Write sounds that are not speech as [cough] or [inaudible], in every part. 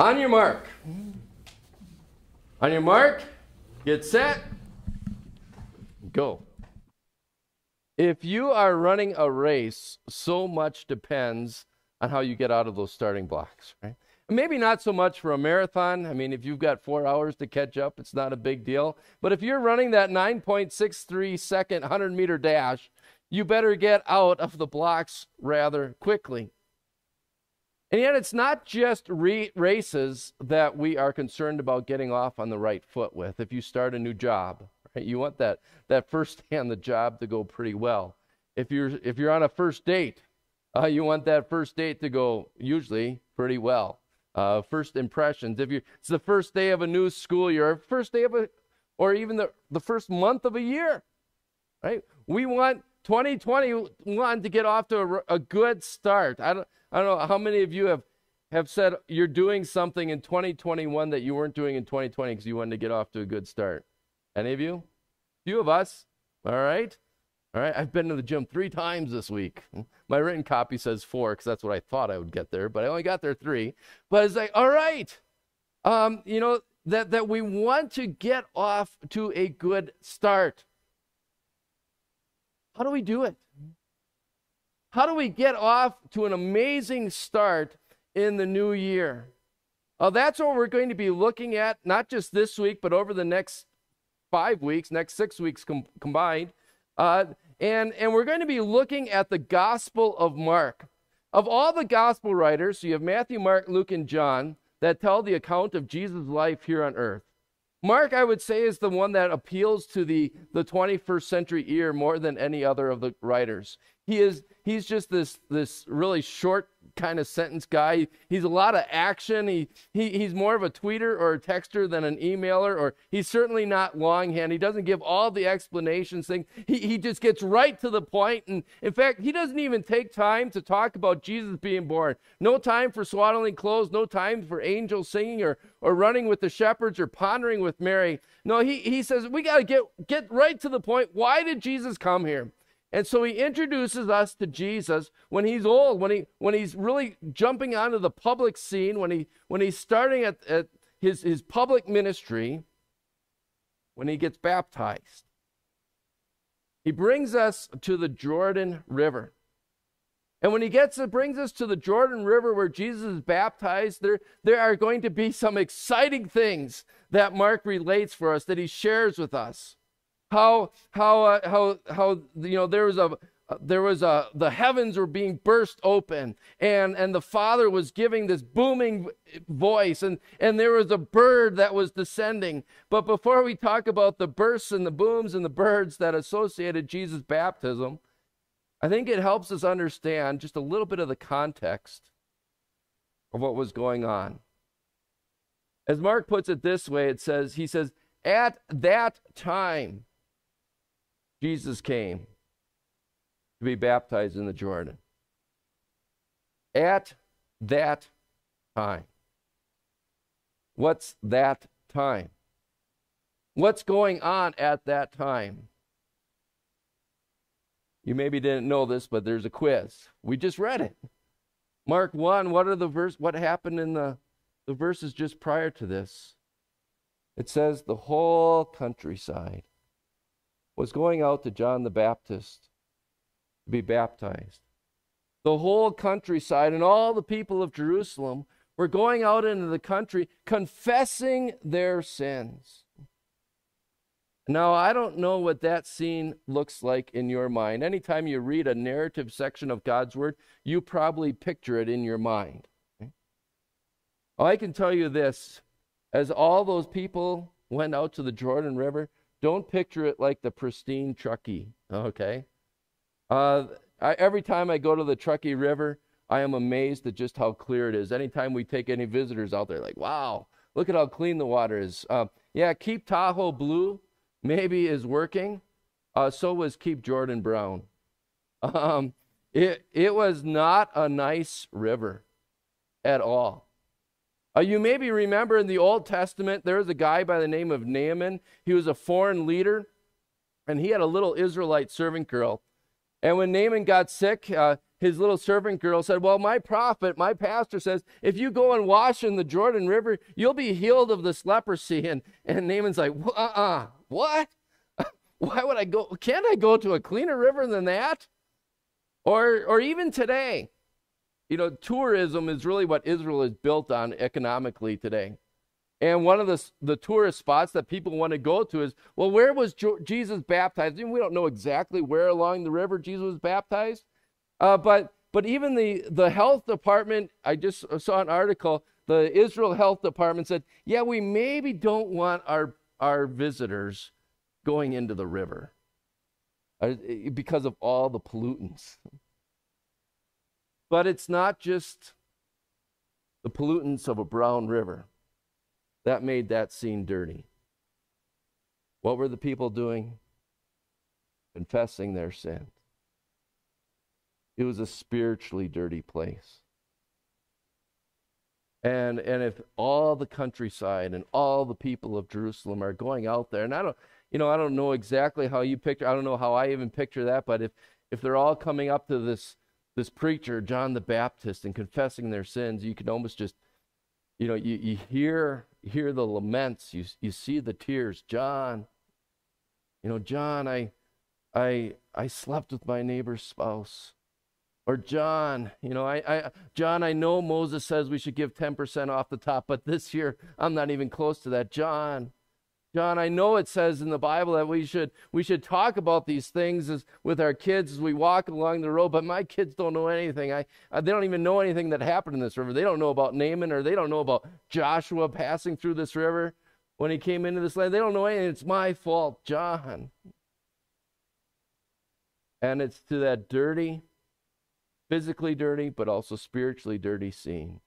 On your mark. On your mark, get set, go. If you are running a race, so much depends on how you get out of those starting blocks, right? Maybe not so much for a marathon. I mean, if you've got four hours to catch up, it's not a big deal. But if you're running that 9.63 second 100 meter dash, you better get out of the blocks rather quickly. And yet, it's not just re- races that we are concerned about getting off on the right foot with. If you start a new job, right, you want that, that first day on the job to go pretty well. If you're, if you're on a first date, uh, you want that first date to go usually pretty well. Uh, first impressions. If you it's the first day of a new school year, first day of a, or even the, the first month of a year, right? We want 2021 to get off to a, a good start. I don't, I don't know how many of you have, have said you're doing something in 2021 that you weren't doing in 2020 because you wanted to get off to a good start. Any of you? Few of us. All right. All right. I've been to the gym three times this week. My written copy says four because that's what I thought I would get there, but I only got there three. But it's like, all right. Um, you know, that, that we want to get off to a good start. How do we do it? How do we get off to an amazing start in the new year? Well, that's what we're going to be looking at, not just this week, but over the next five weeks, next six weeks com- combined. Uh, and, and we're going to be looking at the Gospel of Mark. Of all the Gospel writers, so you have Matthew, Mark, Luke, and John that tell the account of Jesus' life here on earth. Mark, I would say, is the one that appeals to the, the 21st century ear more than any other of the writers. He is he's just this this really short kind of sentence guy. He's a lot of action. He, he he's more of a tweeter or a texter than an emailer, or he's certainly not longhand. He doesn't give all the explanations thing. He he just gets right to the point. And in fact, he doesn't even take time to talk about Jesus being born. No time for swaddling clothes, no time for angels singing or or running with the shepherds or pondering with Mary. No, he, he says we gotta get get right to the point. Why did Jesus come here? And so he introduces us to Jesus when he's old, when he when he's really jumping onto the public scene, when he when he's starting at, at his, his public ministry, when he gets baptized. He brings us to the Jordan River. And when he gets it brings us to the Jordan River where Jesus is baptized, there, there are going to be some exciting things that Mark relates for us, that he shares with us how how uh, how how you know there was a there was a the heavens were being burst open and and the father was giving this booming voice and and there was a bird that was descending. But before we talk about the bursts and the booms and the birds that associated jesus baptism i think it helps us understand just a little bit of the context of what was going on. As mark puts it this way it says he says at that time Jesus came to be baptized in the Jordan. At that time. What's that time? What's going on at that time? You maybe didn't know this, but there's a quiz. We just read it. Mark 1, what are the verse what happened in the, the verses just prior to this? It says the whole countryside was going out to John the Baptist to be baptized. The whole countryside and all the people of Jerusalem were going out into the country confessing their sins. Now, I don't know what that scene looks like in your mind. Anytime you read a narrative section of God's Word, you probably picture it in your mind. I can tell you this as all those people went out to the Jordan River, don't picture it like the pristine Truckee, okay? Uh, I, every time I go to the Truckee River, I am amazed at just how clear it is. Anytime we take any visitors out there, like, wow, look at how clean the water is. Uh, yeah, Keep Tahoe Blue maybe is working. Uh, so was Keep Jordan Brown. Um, it, it was not a nice river at all. Uh, you maybe remember in the Old Testament, there was a guy by the name of Naaman. He was a foreign leader, and he had a little Israelite servant girl. And when Naaman got sick, uh, his little servant girl said, Well, my prophet, my pastor says, if you go and wash in the Jordan River, you'll be healed of this leprosy. [laughs] And, and Naaman's like, Uh uh, what? [laughs] Why would I go? Can't I go to a cleaner river than that? Or, or even today, you know, tourism is really what Israel is built on economically today. And one of the, the tourist spots that people want to go to is, well, where was Jesus baptized? We don't know exactly where along the river Jesus was baptized. Uh, but, but even the, the health department, I just saw an article, the Israel Health Department said, yeah, we maybe don't want our, our visitors going into the river uh, because of all the pollutants. But it's not just the pollutants of a brown river that made that scene dirty. What were the people doing? Confessing their sin. It was a spiritually dirty place. And, and if all the countryside and all the people of Jerusalem are going out there, and I don't, you know, I don't know exactly how you picture, I don't know how I even picture that, but if, if they're all coming up to this, this preacher, John the Baptist, and confessing their sins, you can almost just, you know, you, you hear hear the laments, you, you see the tears. John, you know, John, I, I, I slept with my neighbor's spouse. Or John, you know, I, I, John, I know Moses says we should give 10% off the top, but this year I'm not even close to that. John, John, I know it says in the Bible that we should we should talk about these things as, with our kids as we walk along the road, but my kids don't know anything. I, I they don't even know anything that happened in this river. They don't know about Naaman or they don't know about Joshua passing through this river when he came into this land. They don't know anything. It's my fault, John. And it's to that dirty, physically dirty, but also spiritually dirty scene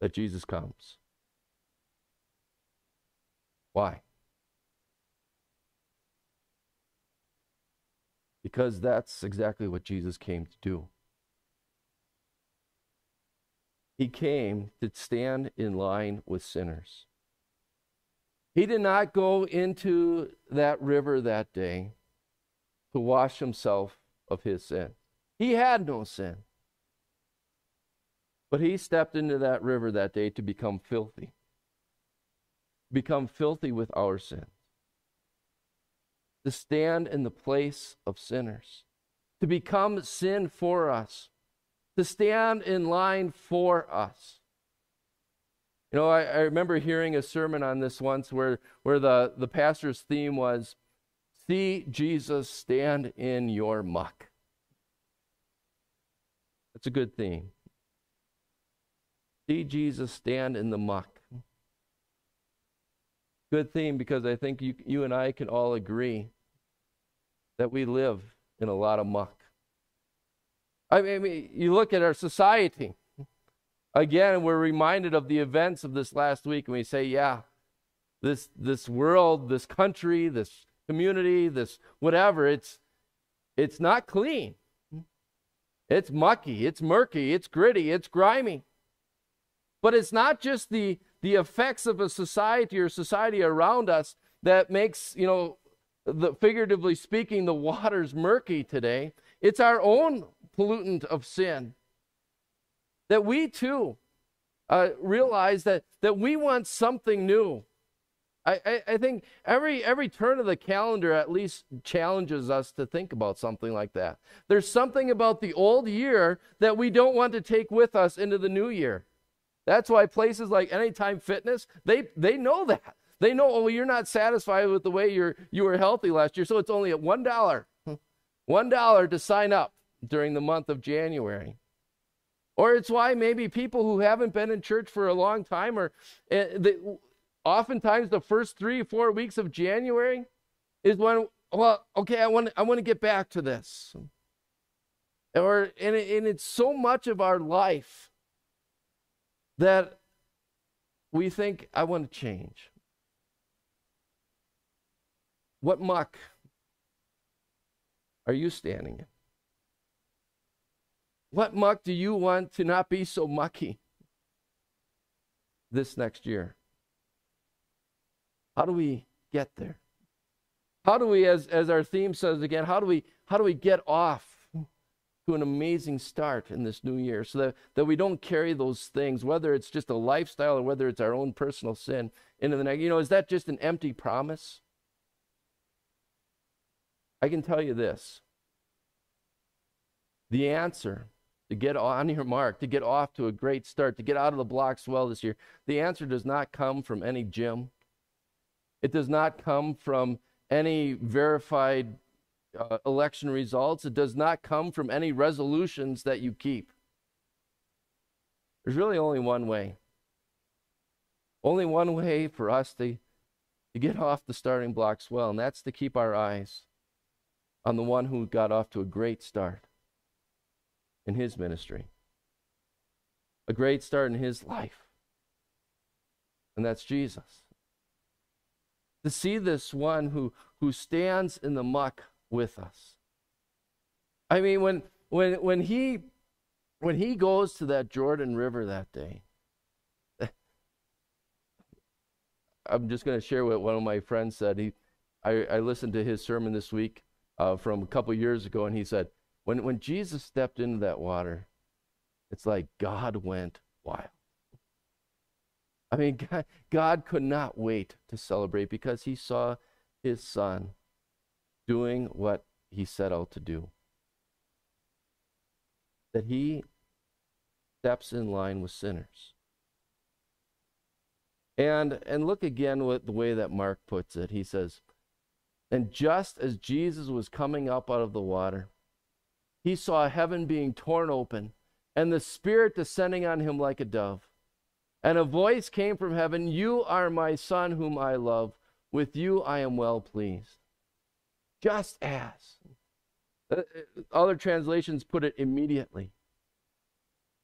that Jesus comes. Why? Because that's exactly what Jesus came to do. He came to stand in line with sinners. He did not go into that river that day to wash himself of his sin. He had no sin. But he stepped into that river that day to become filthy become filthy with our sins, to stand in the place of sinners, to become sin for us, to stand in line for us. You know, I, I, remember hearing a sermon on this once where, where the, the pastor's theme was, See Jesus stand in your muck. That's a good theme. See Jesus stand in the muck good theme because I think you, you and I can all agree that we live in a lot of muck. I mean, you look at our society. Again, we're reminded of the events of this last week, and we say, yeah, this, this world, this country, this community, this whatever, it's, it's not clean. It's mucky, it's murky, it's gritty, it's grimy. But it's not just the, the effects of a society or society around us that makes, you know, the, figuratively speaking, the waters murky today. It's our own pollutant of sin. That we too uh, realize that, that we want something new. I, I, I, think every every turn of the calendar at least challenges us to think about something like that. There's something about the old year that we don't want to take with us into the new year. That's why places like Anytime Fitness, they, they know that. They know, oh, you're not satisfied with the way you're, you were healthy last year, so it's only at $1. $1 to sign up during the month of January. Or it's why maybe people who haven't been in church for a long time or uh, they, oftentimes the first three, four weeks of January is when, well, okay, I want, I want to get back to this. Or, and, it, and it's so much of our life that we think, I want to change. What muck are you standing in? What muck do you want to not be so mucky this next year? How do we get there? How do we, as, as our theme says again, how do we how do we get off to an amazing start in this new year so that, that we don't carry those things, whether it's just a lifestyle or whether it's our own personal sin, into the next. You know, is that just an empty promise? I can tell you this the answer to get on your mark, to get off to a great start, to get out of the blocks well this year, the answer does not come from any gym. It does not come from any verified uh, election results. It does not come from any resolutions that you keep. There's really only one way. Only one way for us to, to get off the starting blocks well, and that's to keep our eyes on the one who got off to a great start in his ministry, a great start in his life, and that's Jesus. To see this one who, who stands in the muck with us. I mean, when, when, when, he, when he goes to that Jordan River that day, [laughs] I'm just going to share what one of my friends said. He, I, I listened to his sermon this week uh, from a couple years ago, and he said, when, when Jesus stepped into that water, it's like God went wild. I mean, [laughs] God, God could not wait to celebrate because he saw his son doing what he set out to do. That he steps in line with sinners. And and look again with the way that Mark puts it. He says, and just as Jesus was coming up out of the water, he saw heaven being torn open and the Spirit descending on him like a dove. And a voice came from heaven You are my Son, whom I love. With you I am well pleased. Just as. Uh, uh, other translations put it immediately.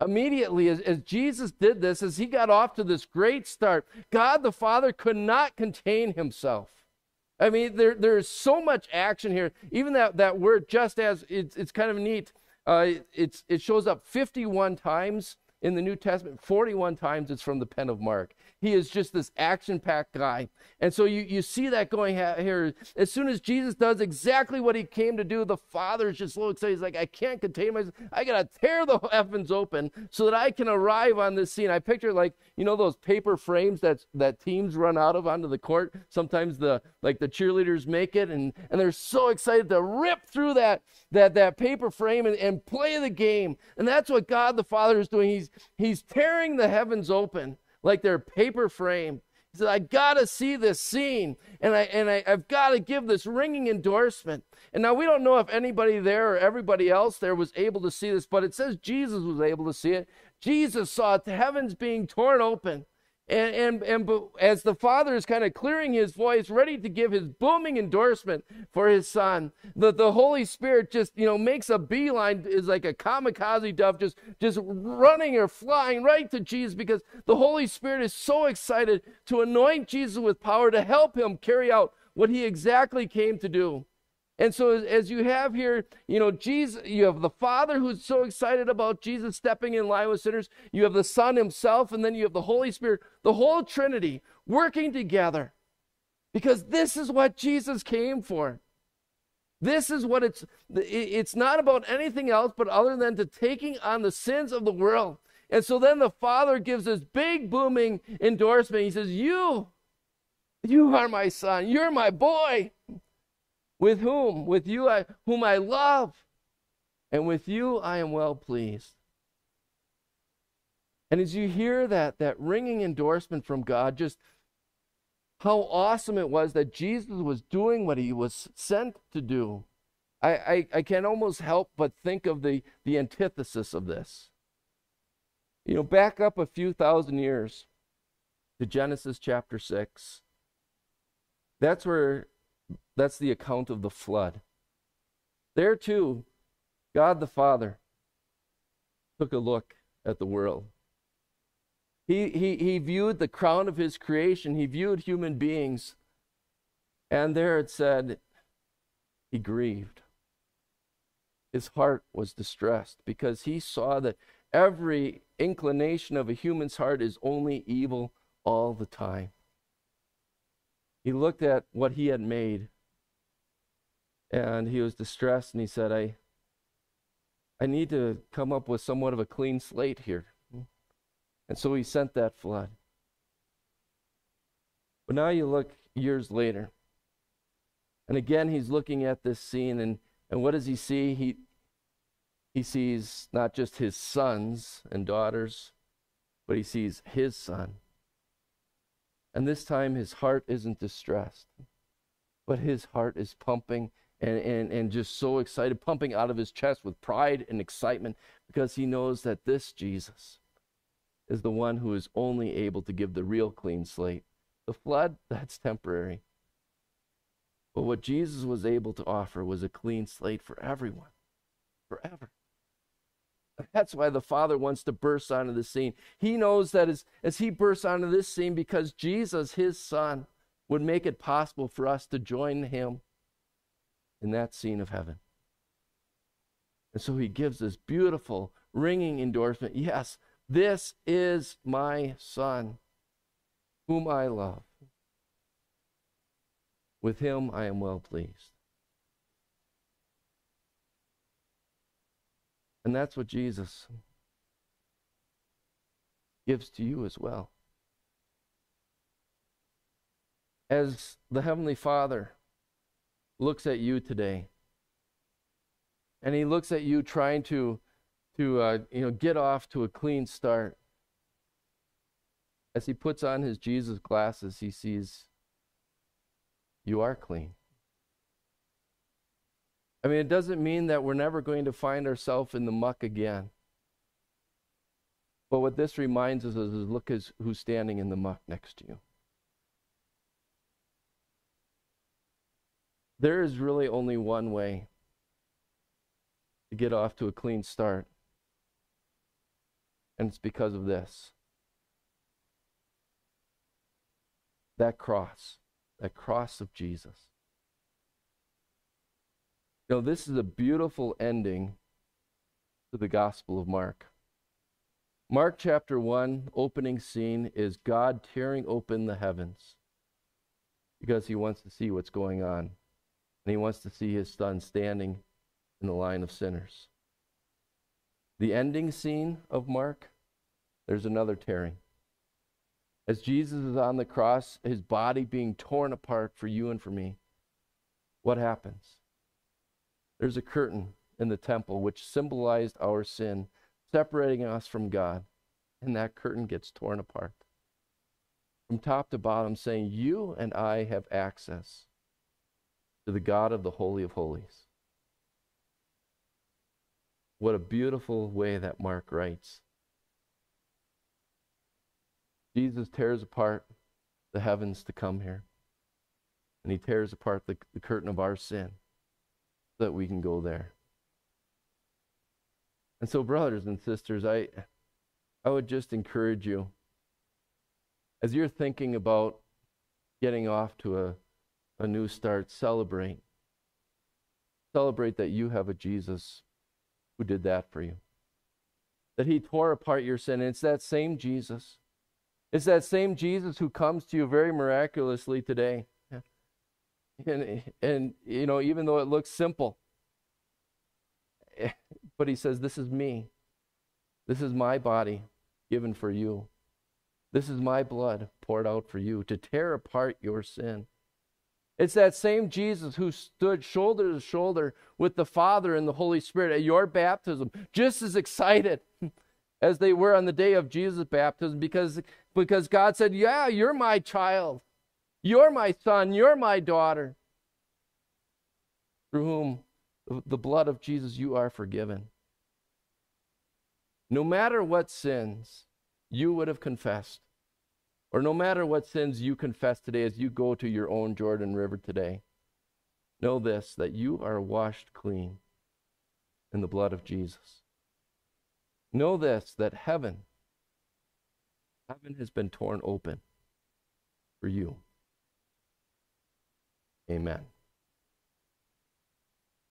Immediately, as, as Jesus did this, as he got off to this great start, God the Father could not contain himself. I mean, there, there's so much action here. Even that, that word, just as, it's, it's kind of neat. Uh, it's, it shows up 51 times in the New Testament, 41 times it's from the pen of Mark. He is just this action packed guy. And so you, you see that going here. As soon as Jesus does exactly what he came to do, the Father is just so excited. He's like, I can't contain myself. I got to tear the [laughs] heavens open so that I can arrive on this scene. I picture like, you know, those paper frames that, that teams run out of onto the court. Sometimes the like the cheerleaders make it and, and they're so excited to rip through that, that, that paper frame and, and play the game. And that's what God the Father is doing. He's, he's tearing the heavens open like their paper frame. He said, I got to see this scene and, I, and I, I've got to give this ringing endorsement. And now we don't know if anybody there or everybody else there was able to see this, but it says Jesus was able to see it. Jesus saw the heavens being torn open. And, and, and as the father is kind of clearing his voice, ready to give his booming endorsement for his son, the, the Holy Spirit just, you know, makes a beeline, is like a kamikaze dove, just, just running or flying right to Jesus because the Holy Spirit is so excited to anoint Jesus with power to help him carry out what he exactly came to do. And so, as you have here, you know, Jesus, you have the Father who's so excited about Jesus stepping in line with sinners. You have the Son himself, and then you have the Holy Spirit, the whole Trinity working together. Because this is what Jesus came for. This is what it's, it's not about anything else but other than to taking on the sins of the world. And so then the Father gives this big booming endorsement. He says, You, you are my son. You're my boy. With whom? With you, I, whom I love. And with you, I am well pleased. And as you hear that, that ringing endorsement from God, just how awesome it was that Jesus was doing what he was sent to do. I, I, I can almost help but think of the, the antithesis of this. You know, back up a few thousand years to Genesis chapter 6. That's where that's the account of the flood. There too, God the Father took a look at the world. He, he, he viewed the crown of his creation, he viewed human beings, and there it said, he grieved. His heart was distressed because he saw that every inclination of a human's heart is only evil all the time. He looked at what he had made and he was distressed and he said, I, I need to come up with somewhat of a clean slate here. And so he sent that flood. But now you look years later. And again, he's looking at this scene, and, and what does he see? He, he sees not just his sons and daughters, but he sees his son. And this time, his heart isn't distressed, but his heart is pumping and, and, and just so excited, pumping out of his chest with pride and excitement because he knows that this Jesus is the one who is only able to give the real clean slate. The flood, [laughs] that's temporary. But what Jesus was able to offer was a clean slate for everyone, forever. That's why the Father wants to burst onto the scene. He knows that as, as He bursts onto this scene, because Jesus, His Son, would make it possible for us to join Him in that scene of heaven. And so He gives this beautiful, ringing endorsement yes, this is my Son, whom I love. With him I am well pleased. And that's what Jesus gives to you as well. As the Heavenly Father looks at you today, and he looks at you trying to, to uh, you know, get off to a clean start. As he puts on his Jesus glasses, he sees you are clean. I mean, it doesn't mean that we're never going to find ourselves in the muck again. But what this reminds us is look as who's standing in the muck next to you. There is really only one way to get off to a clean start. And it's because of this that cross that cross of Jesus. You know, this is a beautiful ending to the Gospel of Mark. Mark chapter 1, opening scene, is God tearing open the heavens because he wants to see what's going on. And he wants to see his son standing in the line of sinners. The ending scene of Mark, there's another tearing. As Jesus is on the cross, his body being torn apart for you and for me, what happens? There's a curtain in the temple which symbolized our sin, separating us from God, and that curtain gets torn apart. From top to bottom, saying, You and I have access to the God of the Holy of Holies. What a beautiful way that Mark writes. Jesus tears apart the heavens to come here. And he tears apart the, the curtain of our sin so that we can go there. And so, brothers and sisters, I, I would just encourage you as you're thinking about getting off to a, a new start, celebrate. Celebrate that you have a Jesus who did that for you. That he tore apart your sin. And it's that same Jesus it's that same Jesus who comes to you very miraculously today. And, and, you know, even though it looks simple, [laughs] but he says, This is me. This is my body given for you. This is my blood poured out for you to tear apart your sin. It's that same Jesus who stood shoulder to shoulder with the Father and the Holy Spirit at your baptism, just as excited [laughs] as they were on the day of Jesus' baptism because, because God said, Yeah, you're my child. You're my son. You're my daughter. Through whom the blood of Jesus you are forgiven. No matter what sins you would have confessed, or no matter what sins you confess today as you go to your own Jordan River today, know this that you are washed clean in the blood of Jesus. Know this that heaven, heaven has been torn open for you. Amen.